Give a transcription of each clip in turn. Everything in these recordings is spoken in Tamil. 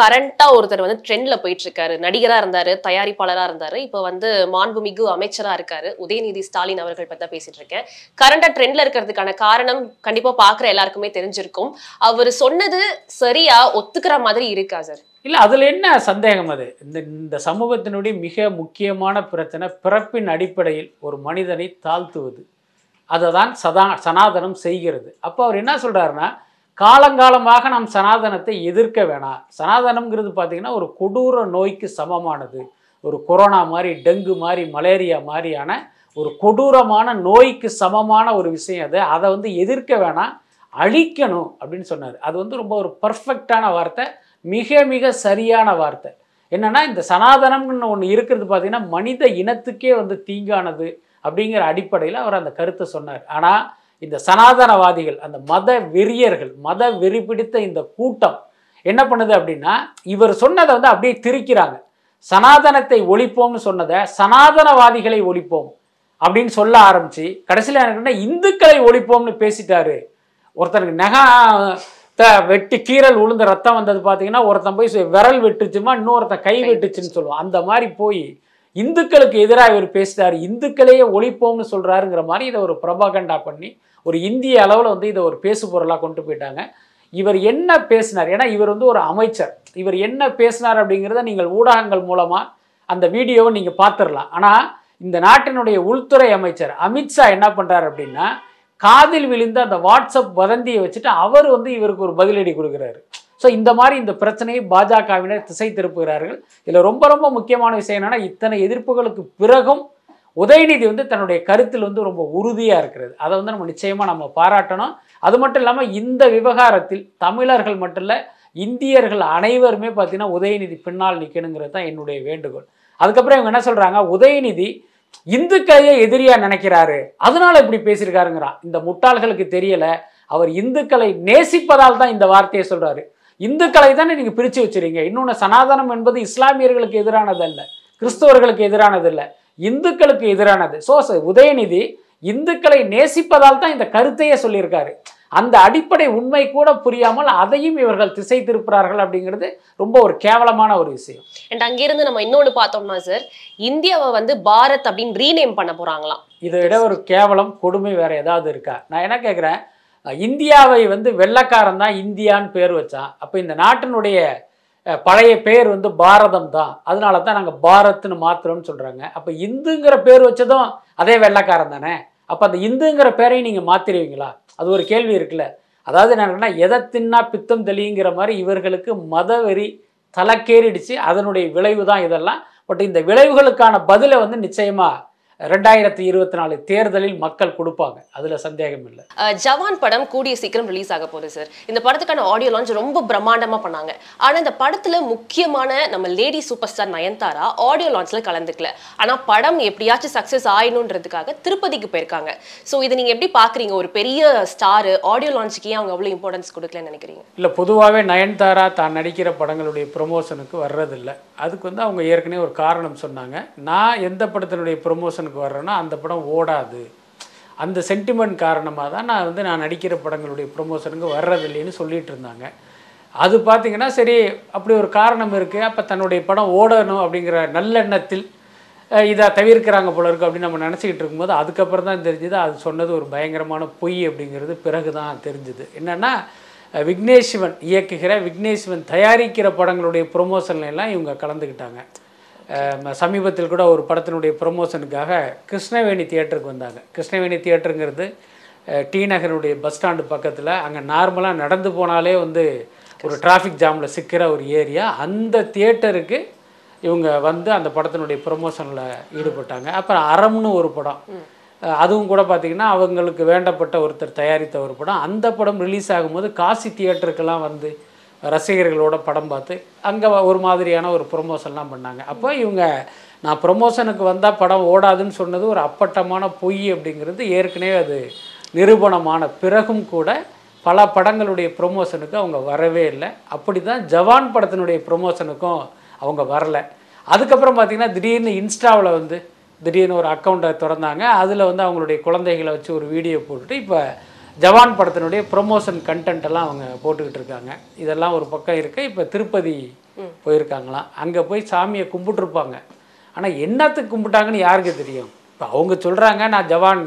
கரண்டாக ஒருத்தர் வந்து ட்ரெண்டில் போயிட்டு இருக்காரு நடிகராக இருந்தார் தயாரிப்பாளராக இருந்தார். இப்போ வந்து மாண்புமிகு அமைச்சராக இருக்காரு. உதயநிதி ஸ்டாலின் அவர்கள் பற்றி தான் பேசிட்டு இருக்கேன். கரண்டாக ட்ரெண்டில் இருக்கிறதுக்கான காரணம் கண்டிப்பாக பார்க்குற எல்லாருக்குமே தெரிஞ்சிருக்கும். அவர் சொன்னது சரியா ஒத்துக்கிற மாதிரி இருக்கா சார் இல்லை அதில் என்ன சந்தேகம் அது? இந்த இந்த சமூகத்தினுடைய மிக முக்கியமான பிரச்சனை பிறப்பின் அடிப்படையில் ஒரு மனிதனை தாழ்த்துவது. அதை தான் சதா சனாதனம் செய்கிறது. அப்போ அவர் என்ன சொல்கிறாருன்னா காலங்காலமாக நாம் சனாதனத்தை எதிர்க்க வேணாம். சனாதனம்ங்கிறது பார்த்தீங்கன்னா ஒரு கொடூர நோய்க்கு சமமானது. ஒரு கொரோனா மாதிரி டெங்கு மாதிரி மலேரியா மாதிரியான ஒரு கொடூரமான நோய்க்கு சமமான ஒரு விஷயம் அது. அதை வந்து எதிர்க்க வேணாம் அழிக்கணும் அப்படின்னு சொன்னார். அது வந்து ரொம்ப ஒரு பர்ஃபெக்டான வார்த்தை மிக மிக சரியான வார்த்தை. என்னென்னா இந்த சனாதனம்னு ஒன்று இருக்கிறது பார்த்தீங்கன்னா மனித இனத்துக்கே வந்து தீங்கானது அப்படிங்கிற அடிப்படையில் அவர் அந்த கருத்தை சொன்னார். ஆனால் இந்த சனாதனவாதிகள் அந்த மத வெறியர்கள் மத வெறி பிடித்த இந்த கூட்டம் என்ன பண்ணுது அப்படின்னா இவர் சொன்னதை வந்து அப்படியே திரிக்கிறாங்க. சனாதனத்தை ஒழிப்போம்னு சொன்னதை சனாதனவாதிகளை ஒழிப்போம் அப்படின்னு சொல்ல ஆரம்பிச்சு கடைசியில் என்ன இந்துக்களை ஒழிப்போம்னு பேசிட்டாரு. ஒருத்தனுக்கு நெகா வெட்டி கீரல் உளுந்த ரத்தம் வந்தது பார்த்தீங்கன்னா ஒருத்தன் போய் விரல் வெட்டுச்சுமா இன்னொருத்தன் கை வெட்டுச்சுன்னு சொல்லுவான். அந்த மாதிரி போய் இந்துக்களுக்கு எதிராக இவர் பேசிட்டாரு. இந்துக்களையே ஒழிப்போம்னு சொல்றாருங்கிற மாதிரி இதை ஒரு பிரபாகண்டா பண்ணி ஒரு இந்திய அளவில் வந்து இதை ஒரு பேசு பொருளாக கொண்டு போயிட்டாங்க. இவர் என்ன பேசினார்? ஏன்னா இவர் வந்து ஒரு அமைச்சர். இவர் என்ன பேசினார் அப்படிங்கிறத நீங்கள் ஊடகங்கள் மூலமாக அந்த வீடியோவை நீங்கள் பார்த்துடலாம். ஆனால் இந்த நாட்டினுடைய உள்துறை அமைச்சர் அமித்ஷா என்ன பண்ணுறாரு அப்படின்னா காதில் விழுந்த அந்த வாட்ஸ்அப் வதந்தியை வச்சுட்டு அவர் வந்து இவருக்கு ஒரு பதிலடி கொடுக்குறாரு. ஸோ இந்த மாதிரி இந்த பிரச்சனையை பாஜகவினர் திசை திருப்புகிறார்கள். இதில் ரொம்ப ரொம்ப முக்கியமான விஷயம் என்னென்னா இத்தனை எதிர்ப்புகளுக்கு பிறகும் உதயநிதி வந்து தன்னுடைய கருத்தில் வந்து ரொம்ப உறுதியாக இருக்கிறது. அதை வந்து நம்ம நிச்சயமாக நம்ம பாராட்டணும். அது மட்டும் இல்லாமல் இந்த விவகாரத்தில் தமிழர்கள் மட்டும் இல்லை இந்தியர்கள் அனைவருமே பார்த்தீங்கன்னா உதயநிதி பின்னால் நிற்கணுங்கிறது தான் என்னுடைய வேண்டுகோள். அதுக்கப்புறம் இவங்க என்ன சொல்கிறாங்க உதயநிதி இந்துக்களையே எதிரியாக நினைக்கிறாரு. அதனால இப்படி பேசியிருக்காருங்கிறான் இந்த முட்டாள்களுக்கு தெரியலை. அவர் இந்துக்களை நேசிப்பதால் தான் இந்த வார்த்தையை சொல்கிறாரு இந்துக்களை தானே நீங்கள் பிரிச்சு வச்சுறீங்க இன்னொன்று சனாதனம் என்பது இஸ்லாமியர்களுக்கு எதிரானதல்ல. கிறிஸ்தவர்களுக்கு எதிரானது இந்துக்களுக்கு எதிரானது. ஸோ உதயநிதி இந்துக்களை நேசிப்பதால் தான் இந்த கருத்தையே சொல்லியிருக்காரு. அந்த அடிப்படை உண்மை கூட புரியாமல் அதையும் இவர்கள் திசை திருப்புறார்கள் அப்படிங்கிறது ரொம்ப ஒரு கேவலமான ஒரு விஷயம். அண்ட் அங்கிருந்து நம்ம இன்னொன்னு பார்த்தோம்னா சார் இந்தியாவை வந்து பாரத் அப்படின்னு ரீநேம் பண்ண போறாங்களாம். இதை விட ஒரு கேவலம் கொடுமை வேற ஏதாவது இருக்கா? நான் என்ன கேட்குறேன் இந்தியாவை வந்து வெள்ளைக்காரன் தான் இந்தியான்னு பேர் வச்சான். அப்போ இந்த நாட்டினுடைய பழைய பேர் வந்து பாரதம் தான் அதனால தான் நாங்கள் பாரத்னு மாத்திரம்னு சொல்கிறாங்க அப்போ இந்துங்கிற பேர் வச்சதும் அதே வெள்ளைக்காரன் தானே? அப்போ அந்த இந்துங்கிற பேரையும் நீங்கள் மாற்றிடுவீங்களா அது ஒரு கேள்வி இருக்குல்ல. அதாவது என்னன்னா எதை தின்னா பித்தம் தெளிங்கிற மாதிரி இவர்களுக்கு மதவெறி தலைக்கேறிடுச்சு. அதனுடைய விளைவு தான் இதெல்லாம். பட் இந்த விளைவுகளுக்கான பதிலை வந்து நிச்சயமாக ரெண்டாயிரத்தி இருபத்தி நாலு தேர்தலில் மக்கள் கொடுப்பாங்க. அதில் சந்தேகம் இல்லை. ஜவான் படம் கூடிய சீக்கிரம் ரிலீஸ் ஆக போகுது சார் இந்த படத்துக்கான ஆடியோ லான்ச் ரொம்ப பிரம்மாண்டமா பண்ணாங்க. ஆனா இந்த படத்துல முக்கியமான நம்ம lady super star Nayanthara audio லான்ச்ல கலந்துக்கல. ஆனா படம் எப்படியாச்சும் சக்சஸ் ஆயிடணுன்றதுக்காக திருப்பதிக்கு போயிருக்காங்க. சோ இதை நீங்க எப்படி பாக்குறீங்க? ஒரு பெரிய ஸ்டார் ஆடியோ லான்ச்சுக்கு அவங்க அவ்வளவு இம்பார்ட்டன்ஸ் கொடுக்கலன்னு நினைக்கிறீங்க? இல்லை பொதுவாகவே நயன்தாரா தான் நடிக்கிற படங்களுடைய ப்ரொமோஷனுக்கு வர்றதில்லை. அதுக்கு வந்து அவங்க ஏற்கனவே ஒரு காரணம் சொன்னாங்க. நான் எந்த படத்தினுடைய படங்களுக்கு வர்றேன்னா அந்த படம் ஓடாது. அந்த சென்டிமெண்ட் காரணமாக தான் நான் வந்து நான் நடிக்கிற படங்களுடைய ப்ரொமோஷனுக்கு வர்றதில்லைன்னு சொல்லிட்டு இருந்தாங்க. அது பார்த்தீங்கன்னா சரி அப்படி ஒரு காரணம் இருக்குது அப்போ தன்னுடைய படம் ஓடணும் அப்படிங்கிற நல்லெண்ணத்தில் இதை தவிர்க்கிறாங்க போல இருக்குது அப்படின்னு நம்ம நினச்சிக்கிட்டு இருக்கும்போது அதுக்கப்புறம் தான் தெரிஞ்சுது அது சொன்னது ஒரு பயங்கரமான பொய் அப்படிங்கிறது பிறகு தான் தெரிஞ்சுது. என்னென்னா விக்னேஷ்வன் இயக்குகிற விக்னேஷ்வன் தயாரிக்கிற படங்களுடைய ப்ரொமோஷன்லாம் இவங்க கலந்துக்கிட்டாங்க. சமீபத்தில் கூட ஒரு படத்தினுடைய ப்ரொமோஷனுக்காக கிருஷ்ணவேணி தியேட்டருக்கு வந்தாங்க. கிருஷ்ணவேணி தியேட்டருங்கிறது டி நகருடைய பஸ் ஸ்டாண்டு பக்கத்தில் அங்கே நார்மலாக நடந்து போனாலே வந்து ஒரு டிராஃபிக் ஜாமில் சிக்கிற ஒரு ஏரியா அந்த தியேட்டருக்கு இவங்க வந்து அந்த படத்தினுடைய ப்ரொமோஷனில் ஈடுபட்டாங்க. அப்புறம் அறம்னு ஒரு படம். அதுவும் கூட பார்த்தீங்கன்னா அவங்களுக்கு வேண்டப்பட்ட ஒருத்தர் தயாரித்த ஒரு படம். அந்த படம் ரிலீஸ் ஆகும்போது காசி தியேட்டருக்கெல்லாம் வந்து ரசிகர்களோட படம் பார்த்து அங்கே ஒரு மாதிரியான ஒரு ப்ரொமோஷன்லாம் பண்ணாங்க. அப்போ இவங்க நான் ப்ரொமோஷனுக்கு வந்தால் படம் ஓடாதுன்னு சொன்னது ஒரு அப்பட்டமான பொய் அப்படிங்கிறது ஏற்கனவே அது நிரூபணமான பிறகும் கூட பல படங்களுடைய ப்ரொமோஷனுக்கு அவங்க வரவே இல்லை. அப்படி தான் ஜவான் படத்தினுடைய ப்ரொமோஷனுக்கும் அவங்க வரல. அதுக்கப்புறம் பார்த்திங்கன்னா திடீர்னு இன்ஸ்டாவில் வந்து திடீர்னு ஒரு அக்கௌண்ட்டை திறந்தாங்க. அதில் வந்து அவங்களுடைய குழந்தைகளை வச்சு ஒரு வீடியோ போட்டுட்டு இப்போ ஜவான் படத்தினுடைய ப்ரொமோஷன் கண்டென்ட் எல்லாம் அவங்க போட்டுக்கிட்டு இருக்காங்க. இதெல்லாம் ஒரு பக்கம் இருக்கு. இப்போ திருப்பதி போயிருக்காங்களாம். அங்கே போய் சாமியை கும்பிட்டுருப்பாங்க. ஆனால் என்னத்துக்கு கும்பிட்டாங்கன்னு யாருக்கு தெரியும்? இப்போ அவங்க சொல்கிறாங்க நான் ஜவான்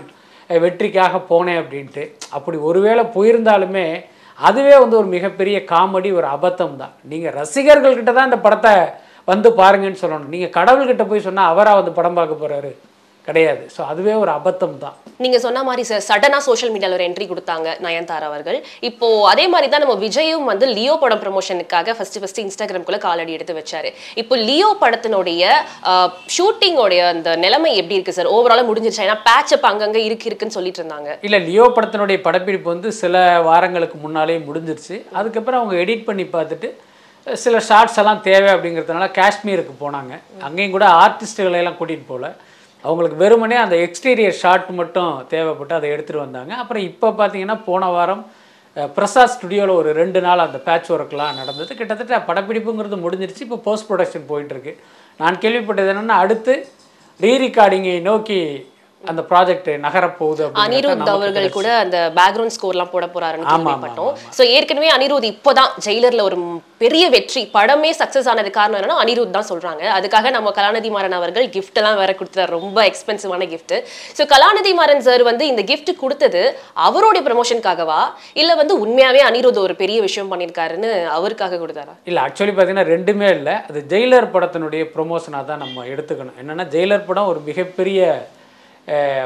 வெற்றிக்காக போனேன் அப்படின்ட்டு. அப்படி ஒருவேளை போயிருந்தாலுமே அதுவே வந்து ஒரு மிகப்பெரிய காமெடி ஒரு அபத்தம் தான். நீங்கள் ரசிகர்கள்கிட்ட தான் இந்த படத்தை வந்து பாருங்கன்னு சொல்லணும். நீங்கள் கடவுள்கிட்ட போய் சொன்னால் அவராக வந்து படம் பார்க்க போகிறாரு கிடையாது. ஸோ அதுவே ஒரு அபத்தம் தான். நீங்க சொன்ன மாதிரி சார் சடனா சோஷியல் மீடியால ஒரு என்ட்ரி கொடுத்தாங்க நயன்தாரா அவர்கள். இப்போ அதே மாதிரி தான் நம்ம விஜயும் வந்து லியோ படம் ப்ரமோஷனுக்காக ஃபர்ஸ்ட் ஃபர்ஸ்ட் இன்ஸ்டாகிராம்குள்ள காலடி எடுத்து வச்சாரு. இப்போ லியோ படத்தினுடைய ஷூட்டிங்கோடைய அந்த நிலைமை எப்படி இருக்கு சார்? ஓவராலா முடிஞ்சிருச்சா? ஏன்னா பேட்ச் அப் அங்கங்க இருக்கு இருக்குன்னு சொல்லிட்டு இருந்தாங்க. இல்லை லியோ படத்தினுடைய படப்பிடிப்பு வந்து சில வாரங்களுக்கு முன்னாலே முடிஞ்சிருச்சு. அதுக்கப்புறம் அவங்க எடிட் பண்ணி பார்த்துட்டு சில ஷார்ட்ஸ் எல்லாம் தேவை அப்படிங்கிறதுனால காஷ்மீருக்கு போனாங்க. அங்கேயும் கூட ஆர்டிஸ்ட்டுகளை எல்லாம் கூட்டிகிட்டு போகல அவங்களுக்கு வெறுமனே அந்த எக்ஸ்டீரியர் ஷாட் மட்டும் தேவைப்பட்டு அதை எடுத்துகிட்டு வந்தாங்க. அப்புறம் இப்போ பார்த்தீங்கன்னா போன வாரம் பிரசாத் ஸ்டுடியோவில் ஒரு ரெண்டு நாள் அந்த பேட்ச் ஒர்க்லாம் நடந்தது. கிட்டத்தட்ட படப்பிடிப்புங்கிறது முடிஞ்சிருச்சு. இப்போ போஸ்ட் ப்ரொடக்ஷன் போயிட்டுருக்கு நான் கேள்விப்பட்டது என்னென்னா அடுத்து ரீ ரெக்கார்டிங்கை நோக்கி அந்த ப்ராஜெக்ட் நகரப்போகுது அனிருத் அவர்கள் கூட அந்த பேக்ரவுண்ட் ஸ்கோர்லாம் போட போறாருன்னு கேள்விப்பட்டோம். ஸோ ஏற்கனவே அனிருத் இப்போதான் ஜெயிலர்ல ஒரு பெரிய வெற்றி படமே சக்சஸ் ஆனது காரணம் என்னன்னா அனிருத் தான் சொல்றாங்க. அதுக்காக நம்ம கலாநிதி மாறன் அவர்கள் gift எல்லாம் வேற கொடுத்தாரு ரொம்ப எக்ஸ்பென்சிவான gift. So Kalanithi Maran sir வந்து இந்த gift கொடுத்தது அவருடைய ப்ரமோஷனுக்காகவா இல்ல வந்து உண்மையாவே அனிருத் ஒரு பெரிய விஷயம் பண்ணியிருக்காருன்னு அவருக்காக கொடுத்தாரா? இல்லை ஆக்சுவலி பார்த்தீங்கன்னா ரெண்டுமே இல்லை. அது ஜெயிலர் படத்தினுடைய ப்ரொமோஷனாக தான் நம்ம எடுத்துக்கணும். என்னென்னா ஜெயிலர் படம் ஒரு மிகப்பெரிய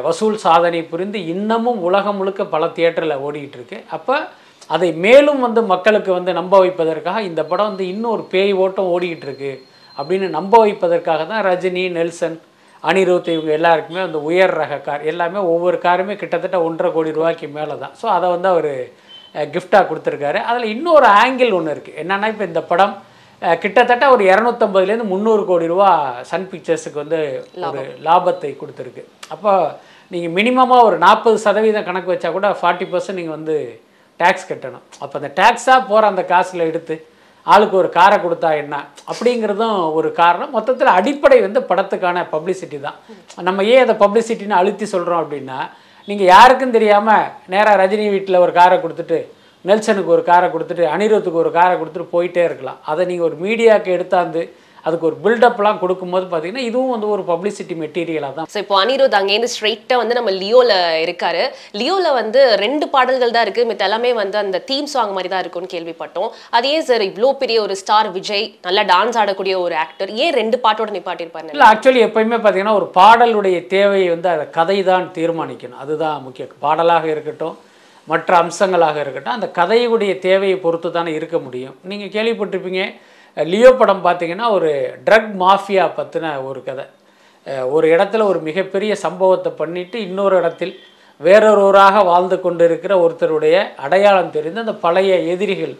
வசூல் சாதனை புரிந்து இன்னமும் உலகம் முழுக்க பல தியேட்டரில் ஓடிக்கிட்டு இருக்கு அப்போ அதை மேலும் வந்து மக்களுக்கு வந்து நம்ப வைப்பதற்காக இந்த படம் வந்து இன்னும் ஒரு பேய் ஓட்டம் ஓடிக்கிட்டு இருக்கு அப்படின்னு நம்ப வைப்பதற்காக தான் ரஜினி நெல்சன் அனிருத் இவங்க எல்லாருக்குமே அந்த உயர் ரக கார் எல்லாமே ஒவ்வொரு காருமே கிட்டத்தட்ட ஒன்றரை கோடி ரூபாய்க்கு மேலே தான். ஸோ அதை வந்து அவர் கிஃப்டாக கொடுத்துருக்காரு. அதில் இன்னொரு ஆங்கிள் ஒன்று இருக்குது என்னென்னா இப்போ இந்த படம் கிட்டத்தட்ட ஒரு இரநூத்தம்பதுலேருந்து முந்நூறு கோடி ரூபா சன் பிக்சர்ஸுக்கு வந்து ஒரு லாபத்தை கொடுத்துருக்கு. அப்போ நீங்கள் மினிமமாக ஒரு நாற்பது சதவீதம் கணக்கு வச்சா கூட ஃபார்ட்டி பர்சன்ட் நீங்கள் வந்து டேக்ஸ் கட்டணும். அப்போ அந்த டேக்ஸாக போகிற அந்த காசில் எடுத்து ஆளுக்கு ஒரு காரை கொடுத்தா என்ன? அப்படிங்கிறதும் ஒரு காரணம். மொத்தத்தில் அடிப்படை வந்து படத்துக்கான பப்ளிசிட்டி தான். நம்ம ஏன் அதை பப்ளிசிட்டின்னு அழுத்தி சொல்கிறோம் அப்படின்னா நீங்கள் யாருக்கும் தெரியாமல் நேராக ரஜினி வீட்டில் ஒரு காரை கொடுத்துட்டு நெல்சனுக்கு ஒரு காரை கொடுத்துட்டு அனிருத்துக்கு ஒரு காரை கொடுத்துட்டு போயிட்டே இருக்கலாம். அதை நீங்கள் ஒரு மீடியாவுக்கு எடுத்தாந்து அதுக்கு ஒரு பில்டப்லாம் கொடுக்கும்போது பார்த்தீங்கன்னா இதுவும் வந்து ஒரு பப்ளிசிட்டி மெட்டீரியலாக தான். ஸோ இப்போ அனிருத் அங்கேருந்து ஸ்ட்ரைட்டாக வந்து நம்ம லியோல இருக்காரு. லியோல வந்து ரெண்டு பாடல்கள் தான் இருக்கு. மித்த எல்லாமே வந்து அந்த தீம் சாங் மாதிரி தான் இருக்கும்னு கேள்விப்பட்டோம். அது சார் இவ்வளோ பெரிய ஒரு ஸ்டார் விஜய் நல்லா டான்ஸ் ஆடக்கூடிய ஒரு ஆக்டர் ஏன் ரெண்டு பாட்டோட நிப்பாட்டியிருப்பாரு இல்லை ஆக்சுவலி எப்பயுமே பார்த்தீங்கன்னா ஒரு பாடலுடைய தேவையை வந்து அதை கதை தான் தீர்மானிக்கணும். அதுதான் முக்கியம். பாடலாக இருக்கட்டும் மற்ற அம்சங்களாக இருக்கட்டும் அந்த கதையுடைய தேவையை பொறுத்து தானே இருக்க முடியும். நீங்கள் கேள்விப்பட்டிருப்பீங்க லியோ படம் பார்த்தீங்கன்னா ஒரு ட்ரக் மாஃபியா பற்றின ஒரு கதை. ஒரு இடத்துல ஒரு மிகப்பெரிய சம்பவத்தை பண்ணிவிட்டு இன்னொரு இடத்தில் வேறொருவராக வாழ்ந்து கொண்டு இருக்கிற ஒருத்தருடைய அடையாளம் தெரிந்து அந்த பழைய எதிரிகள்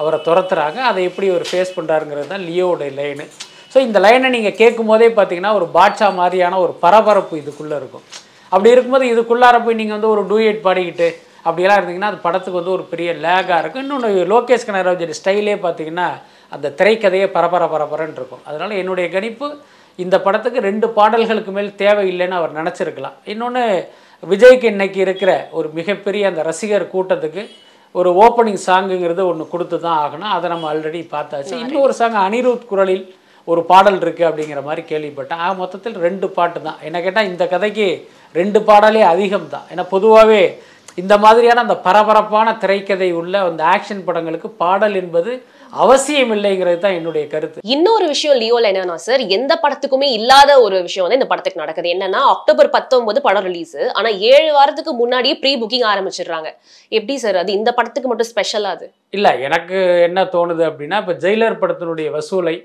அவரை துரத்துறாங்க. அதை எப்படி அவர் ஃபேஸ் பண்ணுறாருங்கிறது தான் லியோவுடைய லைனு ஸோ இந்த லைனை நீங்கள் கேட்கும் போதே பார்த்தீங்கன்னா ஒரு பாட்ஷா மாதிரியான ஒரு பரபரப்பு இதுக்குள்ளே இருக்கும். அப்படி இருக்கும்போது இதுக்குள்ளார போய் நீங்கள் வந்து ஒரு டூயட் பாடிக்கிட்டு அப்படியெல்லாம் இருந்தீங்கன்னா அது படத்துக்கு வந்து ஒரு பெரிய லேகாக இருக்கும். இன்னொன்று லோகேஷ் கனராஜோட ஸ்டைலே பார்த்தீங்கன்னா அந்த திரைக்கதையே பரபர பரபரன்னு இருக்கும் அதனால் என்னுடைய கணிப்பு இந்த படத்துக்கு ரெண்டு பாடல்களுக்கு மேல் தேவையில்லைன்னு அவர் நினச்சிருக்கலாம். இன்னொன்று விஜய்க்கு இன்னைக்கு இருக்கிற ஒரு மிகப்பெரிய அந்த ரசிகர் கூட்டத்துக்கு ஒரு ஓப்பனிங் சாங்குங்கிறது ஒன்று கொடுத்து தான் ஆகணும். அதை நம்ம ஆல்ரெடி பார்த்தாச்சு. இன்னொரு சாங் அனிருத் குரலில் ஒரு பாடல் இருக்குது அப்படிங்கிற மாதிரி கேள்விப்பட்டேன். ஆக மொத்தத்தில் ரெண்டு பாட்டு தான். என்ன கேட்டால் இந்த கதைக்கு ரெண்டு பாடலே அதிகம் தான் ஏன்னா பொதுவாகவே இந்த மாதிரியான அந்த பரபரப்பான திரைக்கதை உள்ள அந்த ஆக்ஷன் படங்களுக்கு பாடல் என்பது அவசியம் இல்லைங்கிறது தான் என்னுடைய கருத்து. இன்னொரு விஷயம் லியோல என்னன்னா சார் எந்த படத்துக்குமே இல்லாத ஒரு விஷயம் வந்து இந்த படத்துக்கு நடக்குது. என்னன்னா அக்டோபர் பத்தொன்பது படம் ரிலீஸ் ஆனா ஏழு வாரத்துக்கு முன்னாடியே ப்ரீ புக்கிங் ஆரம்பிச்சிடுறாங்க. எப்படி சார் அது இந்த படத்துக்கு மட்டும் ஸ்பெஷலா அது? இல்லை எனக்கு என்ன தோணுது அப்படின்னா இப்போ ஜெயிலர் படத்தினுடைய வசூலை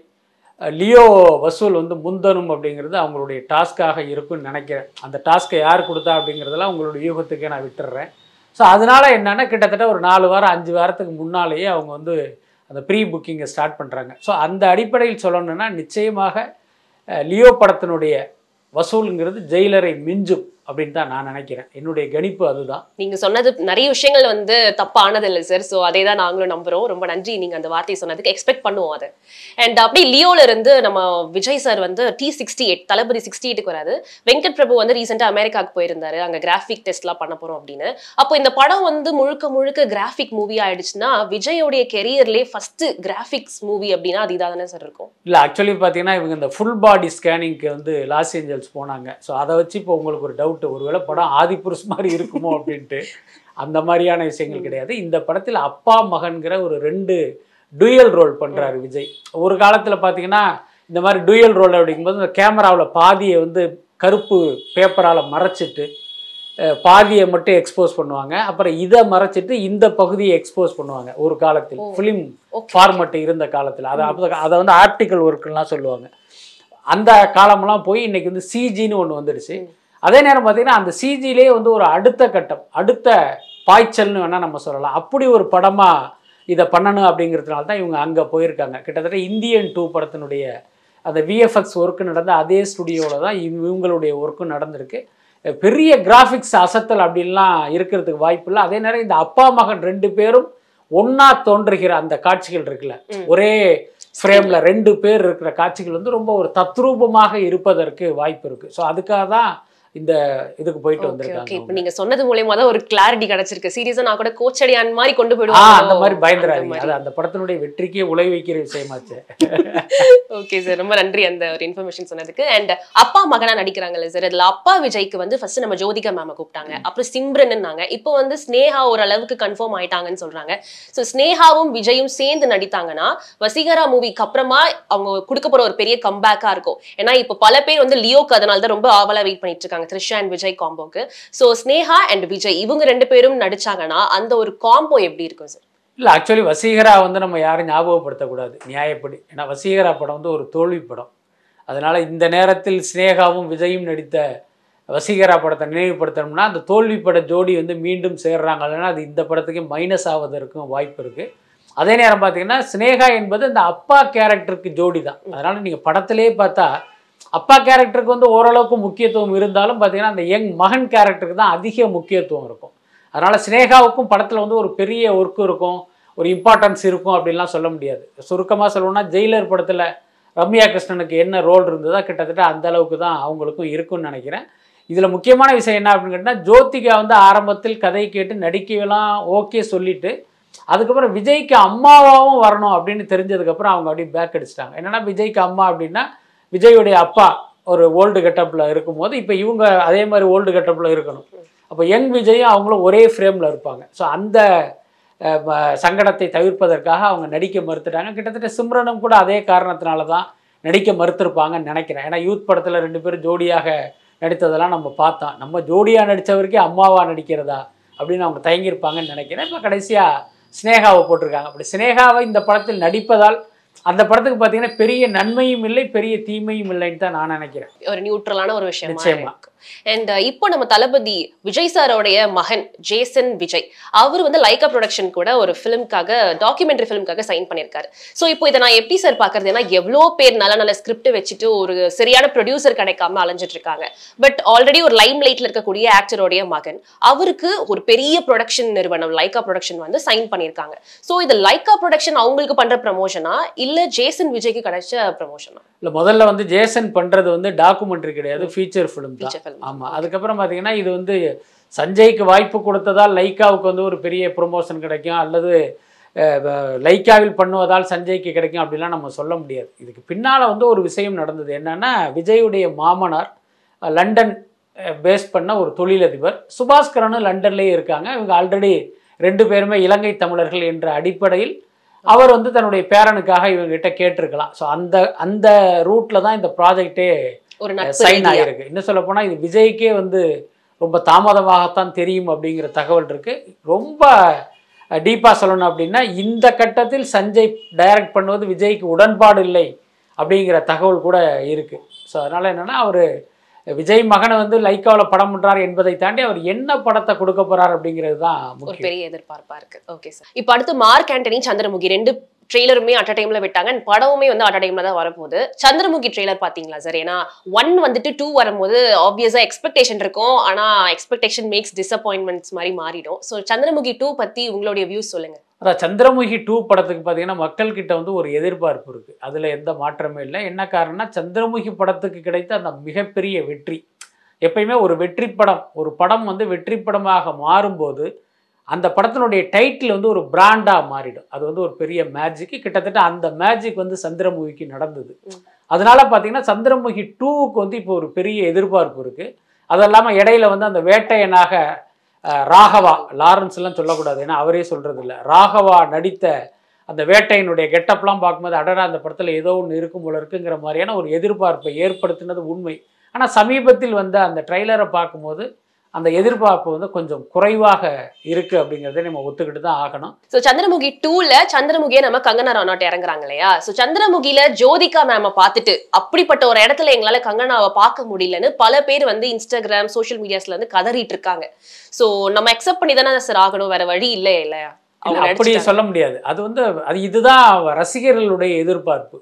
லியோ வசூல் வந்து முந்தணும் அப்படிங்கிறது அவங்களுடைய டாஸ்க்காக இருக்கும்னு நினைக்கிறேன். அந்த டாஸ்க்கை யார் கொடுத்தா அப்படிங்கிறதெல்லாம் உங்களுடைய யூகத்துக்கே நான் விட்டுடுறேன் ஸோ அதனால என்னென்னா கிட்டத்தட்ட ஒரு நாலு வாரம் அஞ்சு வாரத்துக்கு முன்னாலேயே அவங்க வந்து அந்த ப்ரீ புக்கிங்கை ஸ்டார்ட் பண்ணுறாங்க ஸோ அந்த அடிப்படையில் சொல்லணுன்னா நிச்சயமாக லியோ படத்தினுடைய வசூலுங்கிறது ஜெயிலரை மிஞ்சும். அப்படின்னு தான் நான் நினைக்கிறேன். என்னுடைய கணிப்பு அதுதான். நீங்க சொன்னது நிறைய விஷயங்கள் வந்து தப்பானது இல்லை சார் ஸோ அதே தான் நாங்களும் நம்புறோம். ரொம்ப நன்றி. நீங்க அந்த வார்த்தையை சொன்னதுக்கு எக்ஸ்பெக்ட் பண்ணுவோம் அதை. அண்ட் அப்படியே லியோல இருந்து நம்ம விஜய் சார் வந்து T sixty eight Thalapathy sixty எயிட்டுக்கு வராது வெங்கட் பிரபு வந்து ரீசெண்டா அமெரிக்காவுக்கு போயிருந்தாரு. அங்க கிராஃபிக் டெஸ்ட்லாம் பண்ண போறோம் அப்படின்னு. அப்போ இந்த படம் வந்து முழுக்க முழுக்க கிராஃபிக் மூவி ஆயிடுச்சுன்னா விஜயோடைய கெரியர்லேயே ஃபர்ஸ்ட் கிராஃபிக்ஸ் மூவி அப்படின்னா அது இதாக தானே சார் இருக்கும்? இல்லை ஆக்சுவலி பார்த்தீங்கன்னா இவங்க இந்த ஃபுல் பாடி ஸ்கேனிங்க்கு வந்து லாஸ் ஏஞ்சல்ஸ் போனாங்க. ஸோ அதை வச்சு இப்போ உங்களுக்கு ஒரு டவுட் ஒருவேளை படம் ஆதிபுருஷ் மாதிரி இருக்குமோ அப்படின்ட்டு அந்த மாதிரியான விஷயங்கள் கிடையாது. இந்த படத்தில் அப்பா மகன்கிற ஒரு ரெண்டு டூயல் ரோல் பண்ணுறாரு விஜய். ஒரு காலத்தில் பார்த்தீங்கன்னா இந்த மாதிரி டூயல் ரோல் அப்படிங்கும்போது இந்த கேமராவில் பாதியை வந்து கருப்பு பேப்பரால் மறைச்சிட்டு பாதியை மட்டும் எக்ஸ்போஸ் பண்ணுவாங்க. அப்புறம் இதை மறைச்சிட்டு இந்த பகுதியை எக்ஸ்போஸ் பண்ணுவாங்க ஒரு காலத்தில். ஃபிலிம் ஃபார்மட் இருந்த காலத்தில். அதை அதை வந்து ஆப்டிக்கல் ஒர்க்குலாம் சொல்லுவாங்க. அந்த காலமெல்லாம் போய் இன்னைக்கு வந்து சிஜின்னு ஒன்று வந்துடுச்சு. அதே நேரம் பார்த்தீங்கன்னா அந்த சிஜிலே வந்து ஒரு அடுத்த கட்டம் அடுத்த பாய்ச்சல்னு வேணால் நம்ம சொல்லலாம். அப்படி ஒரு படமாக இதை பண்ணணும் அப்படிங்கிறதுனால தான் இவங்க அங்கே போயிருக்காங்க. கிட்டத்தட்ட இந்தியன் டூ படத்தினுடைய அந்த விஎஃப்எக்ஸ் ஒர்க்கு நடந்த அதே ஸ்டுடியோவில் தான் இவங்க- இவங்களுடைய ஒர்க்கும் நடந்திருக்கு. பெரிய கிராஃபிக்ஸ் அசத்தல் அப்படின்லாம் இருக்கிறதுக்கு வாய்ப்பு இல்லை. அதே நேரம் இந்த அப்பா மகன் ரெண்டு பேரும் ஒண்ணா தோன்றுகிற அந்த காட்சிகள் இருக்குல்ல. ஒரே ஃப்ரேம்ல ரெண்டு பேர் இருக்கிற காட்சிகள் வந்து ரொம்ப ஒரு தத்ரூபமாக இருப்பதற்கு வாய்ப்பு இருக்கு. ஸோ அதுக்காக தான் இந்த இதுக்கு போயிட்டு வந்திருக்காங்க இப்போ நீங்க சொன்னது மூலியமா தான் ஒரு கிளாரிட்டி கிடைச்சிருக்கு. சீரியஸா நான் கூட கோச்சடியான் மாதிரி கொண்டு ஆ போயிடுவாங்க அந்த மாதிரி பயந்துறாதீங்க. அது அந்த படத்தினுடைய வெற்றிக்கே உழை வைக்கிற விஷயமாச்சு. ஓகே சார் ரொம்ப நன்றி அந்த ஒரு இன்ஃபர்மேஷன் சொன்னதுக்கு. அண்ட் அப்பா மகனா நடிக்கிறாங்கல்ல சார் அதுல அப்பா விஜய்க்கு வந்து ஃபர்ஸ்ட் நம்ம ஜோதிகா மேம கூப்பிட்டாங்க. அப்புறம் சிம்ரன்னாங்க இப்போ வந்து ஸ்னேகா ஓரளவுக்கு கன்ஃபார்ம் ஆயிட்டாங்கன்னு சொல்றாங்க. ஸோ ஸ்னேகாவும் விஜயும் சேர்ந்து நடித்தாங்கன்னா வசீகரா மூவிக்கு அப்புறமா அவங்க கொடுக்க போற ஒரு பெரிய கம்பேக்கா இருக்கும். ஏன்னா இப்போ பல பேர் வந்து லியோக்கு அதனால தான் ரொம்ப ஆவலா வெயிட் பண்ணிட்டு இருக்காங்க. த்ரிஷா அண்ட் விஜய் காம்போக்கு ஸோ ஸ்னேகா அண்ட் விஜய் இவங்க ரெண்டு பேரும் நடிச்சாங்கன்னா அந்த ஒரு காம்போ எப்படி இருக்கும் சார் இல்லை ஆக்சுவலி வசீகரா வந்து நம்ம யாரும் ஞாபகப்படுத்தக்கூடாது. நியாயப்படி. ஏன்னா வசீகரா படம் வந்து ஒரு தோல்வி படம். அதனால் இந்த நேரத்தில் சினேகாவும் விஜயும் நடித்த வசீகரா படத்தை நினைவுபடுத்தணும்னா அந்த தோல்வி பட ஜோடி வந்து மீண்டும் சேர்றாங்க. இல்லைன்னா அது இந்த படத்துக்கு மைனஸ் ஆவதற்கும் வாய்ப்பு இருக்குது அதே நேரம் பார்த்தீங்கன்னா சினேகா என்பது அந்த அப்பா கேரக்டருக்கு ஜோடி தான் அதனால் நீங்கள் படத்திலே பார்த்தா அப்பா கேரக்டருக்கு வந்து ஓரளவுக்கு முக்கியத்துவம் இருந்தாலும் பார்த்தீங்கன்னா அந்த யங் மகன் கேரக்டருக்கு தான் அதிக முக்கியத்துவம் இருக்கும். அதனால் சினேகாவுக்கும் படத்தில் வந்து ஒரு பெரிய ஒர்க் இருக்கும் ஒரு இம்பார்ட்டன்ஸ் இருக்கும் அப்படின்லாம் சொல்ல முடியாது. சுருக்கமாக சொல்லணும்னா ஜெயிலர் படத்தில் ரம்யா கிருஷ்ணனுக்கு என்ன ரோல் இருந்ததோ கிட்டத்தட்ட அந்த அளவுக்கு தான் அவங்களுக்கும் இருக்கும்னு நினைக்கிறேன். இதில் முக்கியமான விஷயம் என்ன அப்படின்னு கேட்டால் ஜோதிகா வந்து ஆரம்பத்தில் கதை கேட்டு நடிக்கலாம் ஓகே சொல்லிட்டு அதுக்கப்புறம் விஜய்க்கு அம்மாவாகவும் வரணும் அப்படின்னு தெரிஞ்சதுக்கப்புறம் அவங்க அப்படியே பேக் அடிச்சிட்டாங்க. என்னென்னா விஜய்க்கு அம்மா அப்படின்னா விஜயுடைய அப்பா ஒரு ஓல்டு கெட்டப்பில் இருக்கும்போது இப்போ இவங்க அதே மாதிரி ஓல்டு கெட்டப்பில் இருக்கணும். அப்போ யங் விஜயும் அவங்களும் ஒரே ஃப்ரேமில் இருப்பாங்க. ஸோ அந்த சங்கடத்தை தவிர்ப்பதற்காக அவங்க நடிக்க மறுத்துட்டாங்க. கிட்டத்தட்ட சிம்ரனும் கூட அதே காரணத்தினால தான் நடிக்க மறுத்திருப்பாங்கன்னு நினைக்கிறேன். ஏன்னா யூத் படத்தில் ரெண்டு பேரும் ஜோடியாக நடித்ததெல்லாம் நம்ம பார்த்தோம். நம்ம ஜோடியாக நடித்தவருக்கே அம்மாவாக நடிக்கிறதா அப்படின்னு அவங்க தயங்கியிருப்பாங்கன்னு நினைக்கிறேன். இப்போ கடைசியாக ஸ்னேகாவை போட்டிருக்காங்க. அப்படி ஸ்னேகாவை இந்த படத்தில் நடிப்பதால் அந்த படத்துக்கு பார்த்தீங்கன்னா பெரிய நன்மையும் இல்லை பெரிய தீமையும் இல்லைன்னு தான் நான் நினைக்கிறேன் ஒரு நியூட்ரலான ஒரு விஷயமா நிச்சயமா. அண்ட் இப்போ நம்ம தளபதி விஜய் சாரோடைய மகன் ஜேசன் விஜய் அவர் வந்து லைகா ப்ரொடக்ஷன் கூட ஒரு ஃபிலிம்காக டாக்குமெண்ட்ரி ஃபிலிம்காக சைன் பண்ணியிருக்காரு. ஸோ இப்போ இதை நான் எப்படி சார் பார்க்கறது? ஏன்னா எவ்வளோ பேர் நல்ல நல்ல ஸ்கிரிப்ட் வச்சுட்டு ஒரு சரியான ப்ரொடியூசர் கிடைக்காம அலைஞ்சிட்டு இருக்காங்க. பட் ஆல்ரெடி ஒரு லைம் லைட்ல இருக்கக்கூடிய ஆக்டரோடைய மகன் அவருக்கு ஒரு பெரிய ப்ரொடக்ஷன் நிறுவனம் லைகா ப்ரொடக்ஷன் வந்து சைன் பண்ணியிருக்காங்க. ஸோ இது லைகா ப்ரொடக்ஷன் அவங்களுக்கு பண்ற ப்ரமோஷனா இல்ல ஜேசன் விஜய்க்கு கிடைச்ச ப்ரமோஷனா இல்லை முதல்ல வந்து ஜேசன் பண்ணுறது வந்து டாக்குமெண்ட்ரி கிடையாது ஃபீச்சர் ஃபிலிம் தான். ஃபீச்சர் ஃபிலிம் ஆமாம் அதுக்கப்புறம் பார்த்தீங்கன்னா இது வந்து சஞ்சய்க்கு வாய்ப்பு கொடுத்ததால் லைக்காவுக்கு வந்து ஒரு பெரிய ப்ரொமோஷன் கிடைக்கும். அல்லது லைக்காவில் பண்ணுவதால் சஞ்சய்க்கு கிடைக்கும் அப்படிலாம் நம்ம சொல்ல முடியாது. இதுக்கு பின்னால் வந்து ஒரு விஷயம் நடந்தது. என்னென்னா விஜயுடைய மாமனார் லண்டன் பேஸ் பண்ண ஒரு தொழிலதிபர். சுபாஸ்கரனும் லண்டன்லேயே இருக்காங்க. இவங்க ஆல்ரெடி ரெண்டு பேருமே இலங்கை தமிழர்கள் என்ற அடிப்படையில் அவர் வந்து தன்னுடைய பேரனுக்காக இவங்ககிட்ட கேட்டிருக்கலாம். ஸோ அந்த அந்த ரூட்டில் தான் இந்த ப்ராஜெக்டே ஒரு சைன். ஆகிருக்கு இன்னும் சொல்ல போனால் இது விஜய்க்கே வந்து ரொம்ப தாமதமாகத்தான் தெரியும் அப்படிங்கிற தகவல் இருக்கு. ரொம்ப டீப்பாக சொல்லணும் அப்படின்னா இந்த கட்டத்தில் சஞ்சய் டைரக்ட் பண்ணுவது விஜய்க்கு உடன்பாடு இல்லை அப்படிங்கிற தகவல் கூட இருக்கு. ஸோ அதனால என்னன்னா அவர் விஜய் மகனை வந்து லைக்காவில் படம் பண்றாரு என்பதை தாண்டி அவர் என்ன படத்தை கொடுக்க போறார் அப்படிங்கிறது தான் ஒரு பெரிய எதிர்பார்ப்பா இருக்கு. ஓகே சார் இப்போ அடுத்து மார்க் ஆண்டனி சந்திரமுகி ரெண்டு ட்ரெய்லருமே அட் டைம்ல விட்டாங்க. அண்ட் படமுமே வந்து அட் டைம்ல தான் வரப்போகுது. சந்திரமுகி ட்ரெய்லர் பாத்தீங்களா சார் ஏன்னா ஒன் வந்துட்டு டூ வரும்போது ஆப்வியஸா எக்ஸ்பெக்டேஷன் இருக்கும். ஆனா எக்ஸ்பெக்டேஷன் மேக்ஸ் டிசப்பாயின்மெண்ட்ஸ் மாதிரி மாறிடும். ஸோ சந்திரமுகி டூ பத்தி உங்களுடைய வியூஸ் சொல்லுங்க. அதான் சந்திரமுகி டூ படத்துக்கு பார்த்தீங்கன்னா மக்கள்கிட்ட வந்து ஒரு எதிர்பார்ப்பு இருக்குது அதில் எந்த மாற்றமே இல்லை. என்ன காரணம்னா சந்திரமுகி படத்துக்கு கிடைத்த அந்த மிகப்பெரிய வெற்றி. எப்பயுமே ஒரு வெற்றி படம் ஒரு படம் வந்து வெற்றி படமாக மாறும்போது அந்த படத்தினுடைய டைட்டில் வந்து ஒரு பிராண்டாக மாறிடும். அது வந்து ஒரு பெரிய மேஜிக் கிட்டத்தட்ட அந்த மேஜிக் வந்து சந்திரமுகிக்கு நடந்தது. அதனால பார்த்தீங்கன்னா சந்திரமுகி டூவுக்கு வந்து இப்போ ஒரு பெரிய எதிர்பார்ப்பு இருக்குது அது இல்லாமல் இடையில வந்து அந்த வேட்டையனாக ராகவா லாரன்ஸ் எல்லாம் சொல்லக்கூடாது. ஏன்னா அவரே சொல்றது இல்ல ராகவா நடித்த அந்த வேட்டையினுடைய கெட்டப்லாம் பார்க்கும்போது அடடா அந்த படத்தில் ஏதோ ஒன்று இருக்கும் போல இருக்குங்கிற மாதிரியான ஒரு எதிர்பார்ப்பை ஏற்படுத்தினது உண்மை. ஆனால் சமீபத்தில் வந்த அந்த ட்ரைலரை பார்க்கும்போது அந்த எதிர்பார்ப்பு வந்து கொஞ்சம் குறைவாக இருக்கு அப்படிங்கிறத நம்ம ஒத்துக்கிட்டு தான் ஆகணும். ஸோ சந்திரமுகி டூல சந்திரமுகியை நம்ம கங்கனா ரனாட் இறங்குறாங்க இல்லையா? ஸோ சந்திரமுகில ஜோதிகா மேம பார்த்துட்டு அப்படிப்பட்ட ஒரு இடத்துல எங்களால கங்கனாவை பார்க்க முடியலன்னு பல பேர் வந்து இன்ஸ்டாகிராம் சோஷியல் மீடியாஸ்ல வந்து கதறிட்டு இருக்காங்க. ஸோ நம்ம அக்செப்ட் பண்ணி தானே சார் ஆகணும் வேற வழி இல்லை இல்லையா அப்படி. சொல்ல முடியாது. அது வந்து அது இதுதான் ரசிகர்களுடைய எதிர்பார்ப்பு.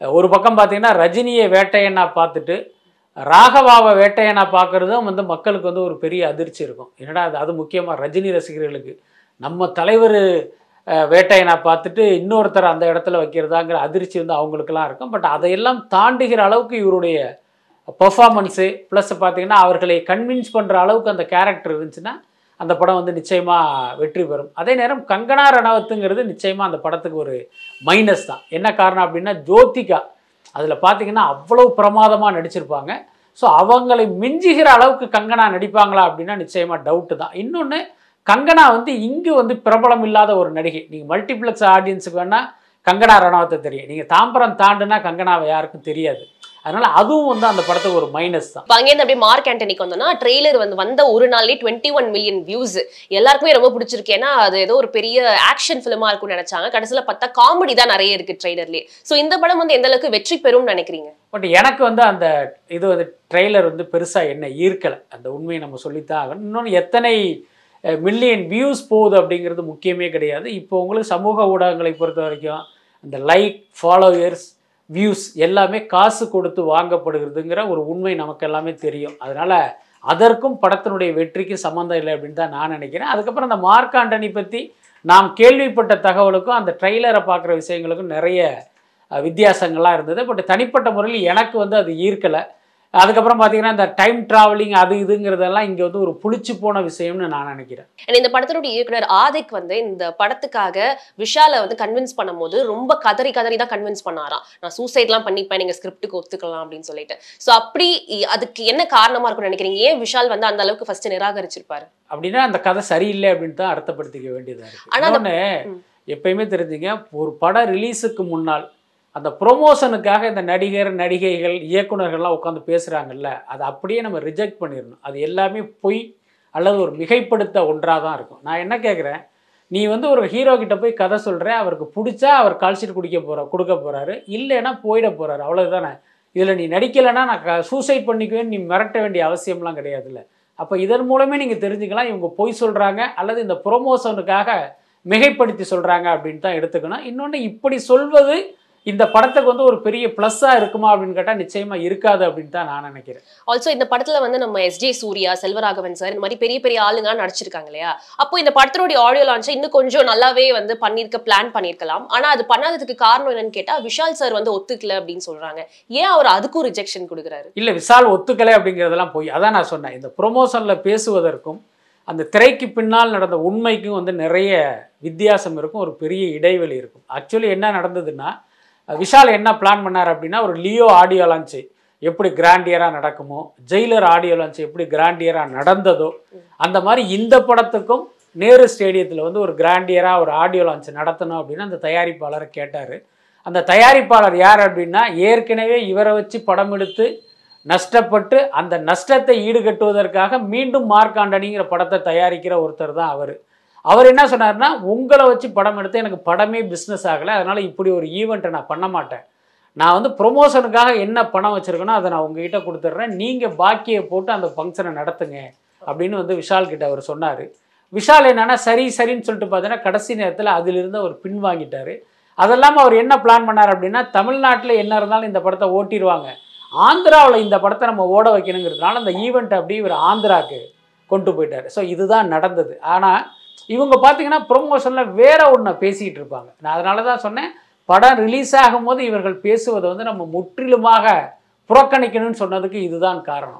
ஒரு பக்கம் பார்த்தீங்கன்னா ரஜினியை வேட்டையனா பார்த்துட்டு ராகவாவை வேட்டையனா பார்க்குறதும் வந்து மக்களுக்கு வந்து ஒரு பெரிய அதிர்ச்சி இருக்கும். என்னடா அது அது முக்கியமாக ரஜினி ரசிகர்களுக்கு. நம்ம தலைவர் வேட்டையனா பார்த்துட்டு இன்னொருத்தர் அந்த இடத்துல வைக்கிறதாங்கிற அதிர்ச்சி வந்து அவங்களுக்கெல்லாம் இருக்கும். பட் அதையெல்லாம் தாண்டுகிற அளவுக்கு இவருடைய பெர்ஃபார்மன்ஸு ப்ளஸ் பார்த்திங்கன்னா அவர்களை கன்வின்ஸ் பண்ணுற அளவுக்கு அந்த கேரக்டர் இருந்துச்சுன்னா அந்த படம் வந்து நிச்சயமாக வெற்றி பெறும். அதே நேரம் கங்கனா ரணவத்துங்கிறது நிச்சயமாக அந்த படத்துக்கு ஒரு மைனஸ் தான். என்ன காரணம் அப்படின்னா ஜோதிகா. அதில் பார்த்தீங்கன்னா அவ்வளோ பிரமாதமாக நடிச்சிருப்பாங்க. ஸோ அவங்களை மிஞ்சுகிற அளவுக்கு கங்கனா நடிப்பாங்களா அப்படின்னா நிச்சயமாக டவுட்டு தான். இன்னொன்று கங்கனா வந்து இங்கு வந்து பிரபலம் இல்லாத ஒரு நடிகை. நீங்கள் மல்டிப்ளெக்ஸ் ஆடியன்ஸுக்கு வேணால் கங்கனா ரணவத்தை தெரியும். நீங்கள் தாம்பரம் தாண்டுனா கங்கனாவை யாருக்கும் தெரியாது. அதனால் அதுவும் வந்து அந்த படத்துக்கு ஒரு மைனஸ் தான். அங்கேருந்து அப்படியே மார்க் ஆண்டனிக்கு வந்தோம்னா ட்ரெய்லர் வந்து வந்த ஒரு நாள்லயே டுவெண்ட்டி ஒன் மில்லியன் வியூஸ் எல்லாருக்குமே ரொம்ப பிடிச்சிருக்கு. ஏன்னா அது ஏதோ ஒரு பெரிய ஆக்ஷன் ஃபிலிமா இருக்கும்னு நினைச்சாங்க. கடைசியில பார்த்தா காமெடி தான் நிறைய இருக்கு ட்ரெய்லர்லயே ஸோ இந்த படம் வந்து எந்த அளவுக்கு வெற்றி பெறும்னு நினைக்கிறீங்க? பட் எனக்கு வந்து அந்த இது வந்து ட்ரெய்லர் வந்து பெருசாக என்ன ஈர்க்கலை. அந்த உண்மையை நம்ம சொல்லித்தான் ஆகணும். இன்னொன்று எத்தனை மில்லியன் வியூஸ் போகுது அப்படிங்கிறது முக்கியமே கிடையாது. இப்போ உங்களுக்கு சமூக ஊடகங்களை பொறுத்த வரைக்கும் அந்த லைக் ஃபாலோயர்ஸ் வியூஸ் எல்லாமே காசு கொடுத்து வாங்கப்படுகிறதுங்கிற ஒரு உண்மை நமக்கு எல்லாமே தெரியும். அதனால் அதற்கும் படத்தினுடைய வெற்றிக்கு சம்மந்தம் இல்லை அப்படின்னு தான் நான் நினைக்கிறேன். அதுக்கப்புறம் அந்த மார்க் ஆண்டனி பற்றி நாம் கேள்விப்பட்ட தகவலுக்கும் அந்த ட்ரெய்லரை பார்க்குற விஷயங்களுக்கும் நிறைய வித்தியாசங்கள்லாம் இருந்தது. பட் தனிப்பட்ட முறையில் எனக்கு வந்து அது ஈர்க்கலை. அதுக்கப்புறம் பார்த்தீங்கன்னா இந்த டைம் ட்ராவலிங் அது இதுங்கிறதெல்லாம் இங்கே வந்து ஒரு புளிச்சு போன விஷயம்னு நான் நினைக்கிறேன். இந்த படத்தினுடைய இயக்குனர் ஆதிக் வந்து இந்த படத்துக்காக விஷாலை வந்து கன்வின்ஸ் பண்ணும்போது ரொம்ப கதறி கதறி தான் கன்வின்ஸ் பண்ணாராம். நான் சூசைட்லாம் பண்ணிப்பேன் நீங்க ஸ்கிரிப்டுக்கு ஒத்துக்கலாம் அப்படின்னு சொல்லிட்டு. ஸோ அப்படி அதுக்கு என்ன காரணமா இருக்கும்னு நினைக்கிறீங்க? ஏன் விஷால் வந்து அந்த அளவுக்கு ஃபர்ஸ்ட் நிராகரிச்சிருப்பாரு? அப்படின்னா அந்த கதை சரியில்லை அப்படின்னு தான் அர்த்தப்படுத்திக்க வேண்டியதாக இருக்கு. ஆனா அந்த- இன்னொன்று ம். எப்பயுமே தெரிஞ்சுங்க ஒரு படம் ரிலீஸுக்கு முன்னால் அந்த ப்ரொமோஷனுக்காக இந்த நடிகர் நடிகைகள் இயக்குனர்கள்லாம் உட்காந்து பேசுகிறாங்கல்ல அதை அப்படியே நம்ம ரிஜெக்ட் பண்ணிடணும். அது எல்லாமே பொய் அல்லது ஒரு மிகைப்படுத்த ஒன்றாக தான் இருக்கும். நான் என்ன கேட்குறேன் நீ வந்து ஒரு ஹீரோ கிட்ட போய் கதை சொல்கிற அவருக்கு பிடிச்சா அவர் கால்ஷீட் குடிக்க போகிற கொடுக்க போகிறாரு இல்லைன்னா போயிட போகிறாரு அவ்வளோதானே இதில் நீ நடிக்கலைன்னா நான் க சூசைட் பண்ணிக்குவேன்னு நீ மிரட்ட வேண்டிய அவசியம்லாம் கிடையாதுல்ல. அப்போ இதன் மூலமே நீங்கள் தெரிஞ்சுக்கலாம் இவங்க பொய் சொல்கிறாங்க அல்லது இந்த ப்ரொமோஷனுக்காக மிகைப்படுத்தி சொல்கிறாங்க அப்படின்னு தான் எடுத்துக்கணும். இன்னொன்று இப்படி சொல்வது இந்த படத்துக்கு வந்து ஒரு பெரிய ப்ளஸ்ஸாக இருக்குமா அப்படின்னு கேட்டால் நிச்சயமாக இருக்காது அப்படின்னு தான் நான் நினைக்கிறேன். ஆல்சோ இந்த படத்துல வந்து நம்ம எஸ்ஜே சூர்யா செல்வராகவன் சார் இந்த மாதிரி பெரிய பெரிய ஆளுங்க நடிச்சிருக்காங்க இல்லையா? அப்போ இந்த படத்தினுடைய ஆடியோ லான்ச்சை இன்னும் கொஞ்சம் நல்லாவே வந்து பண்ணிருக்க பிளான் பண்ணிருக்கலாம். ஆனா அது பண்ணாததுக்கு காரணம் என்னன்னு கேட்டா விஷால் சார் வந்து ஒத்துக்கல அப்படின்னு சொல்றாங்க. ஏன் அவர் அதுக்கும் ரிஜெக்ஷன் கொடுக்குறாரு? இல்லை விசால் ஒத்துக்கலை அப்படிங்கிறதெல்லாம் போய் அதான் நான் சொன்னேன். இந்த ப்ரொமோஷனில் பேசுவதற்கும் அந்த திரைக்கு பின்னால் நடந்த உண்மைக்கும் வந்து நிறைய வித்தியாசம் இருக்கும் ஒரு பெரிய இடைவெளி இருக்கும். ஆக்சுவலி என்ன நடந்ததுன்னா விஷால் என்ன பிளான் பண்ணார் அப்படின்னா ஒரு லியோ ஆடியோ லான்ச்சு எப்படி கிராண்டியராக நடக்குமோ ஜெயிலர் ஆடியோ லான்ச் எப்படி கிராண்டியராக நடந்ததோ அந்த மாதிரி இந்த படத்துக்கும் நேரு ஸ்டேடியத்தில் வந்து ஒரு கிராண்டியராக ஒரு ஆடியோ லான்ச் நடத்தணும் அப்படின்னு அந்த தயாரிப்பாளரை கேட்டார். அந்த தயாரிப்பாளர் யார் அப்படின்னா ஏற்கனவே இவரை வச்சு படம் எடுத்து நஷ்டப்பட்டு அந்த நஷ்டத்தை ஈடுகட்டுவதற்காக மீண்டும் மார்க்காண்டனிங்கிற படத்தை தயாரிக்கிற ஒருத்தர் தான் அவர். அவர் என்ன சொன்னார்னா உங்களை வச்சு படம் எடுத்து எனக்கு படமே பிஸ்னஸ் ஆகலை. அதனால் இப்படி ஒரு ஈவெண்ட்டை நான் பண்ண மாட்டேன். நான் வந்து ப்ரொமோஷனுக்காக என்ன பணம் வச்சுருக்கேனோ அதை நான் உங்ககிட்ட கொடுத்துட்றேன். நீங்கள் பாக்கியை போட்டு அந்த ஃபங்க்ஷனை நடத்துங்க. அப்படின்னு வந்து விஷால் கிட்ட அவர் சொன்னார். விஷால் என்னென்னா சரி சரின்னு சொல்லிட்டு பார்த்தீங்கன்னா கடைசி நேரத்தில் அதிலிருந்து அவர் பின்வாங்கிட்டார் அதெல்லாம் அவர் என்ன பிளான் பண்ணார் அப்படின்னா தமிழ்நாட்டில் என்ன இருந்தாலும் இந்த படத்தை ஓட்டிடுவாங்க ஆந்திராவில் இந்த படத்தை நம்ம ஓட வைக்கணுங்கிறதுனால அந்த ஈவெண்ட் அப்படி இவர் ஆந்திராவுக்கு கொண்டு போயிட்டார். ஸோ இதுதான் நடந்தது. ஆனால் இவங்க பார்த்தீங்கன்னா ப்ரொமோஷனில் வேற ஒன்றை பேசிக்கிட்டு இருப்பாங்க. நான் அதனால தான் சொன்னேன் படம் ரிலீஸ் ஆகும்போது இவர்கள் பேசுவதை வந்து நம்ம முற்றிலுமாக புறக்கணிக்கணும்னு சொன்னதுக்கு இதுதான் காரணம்.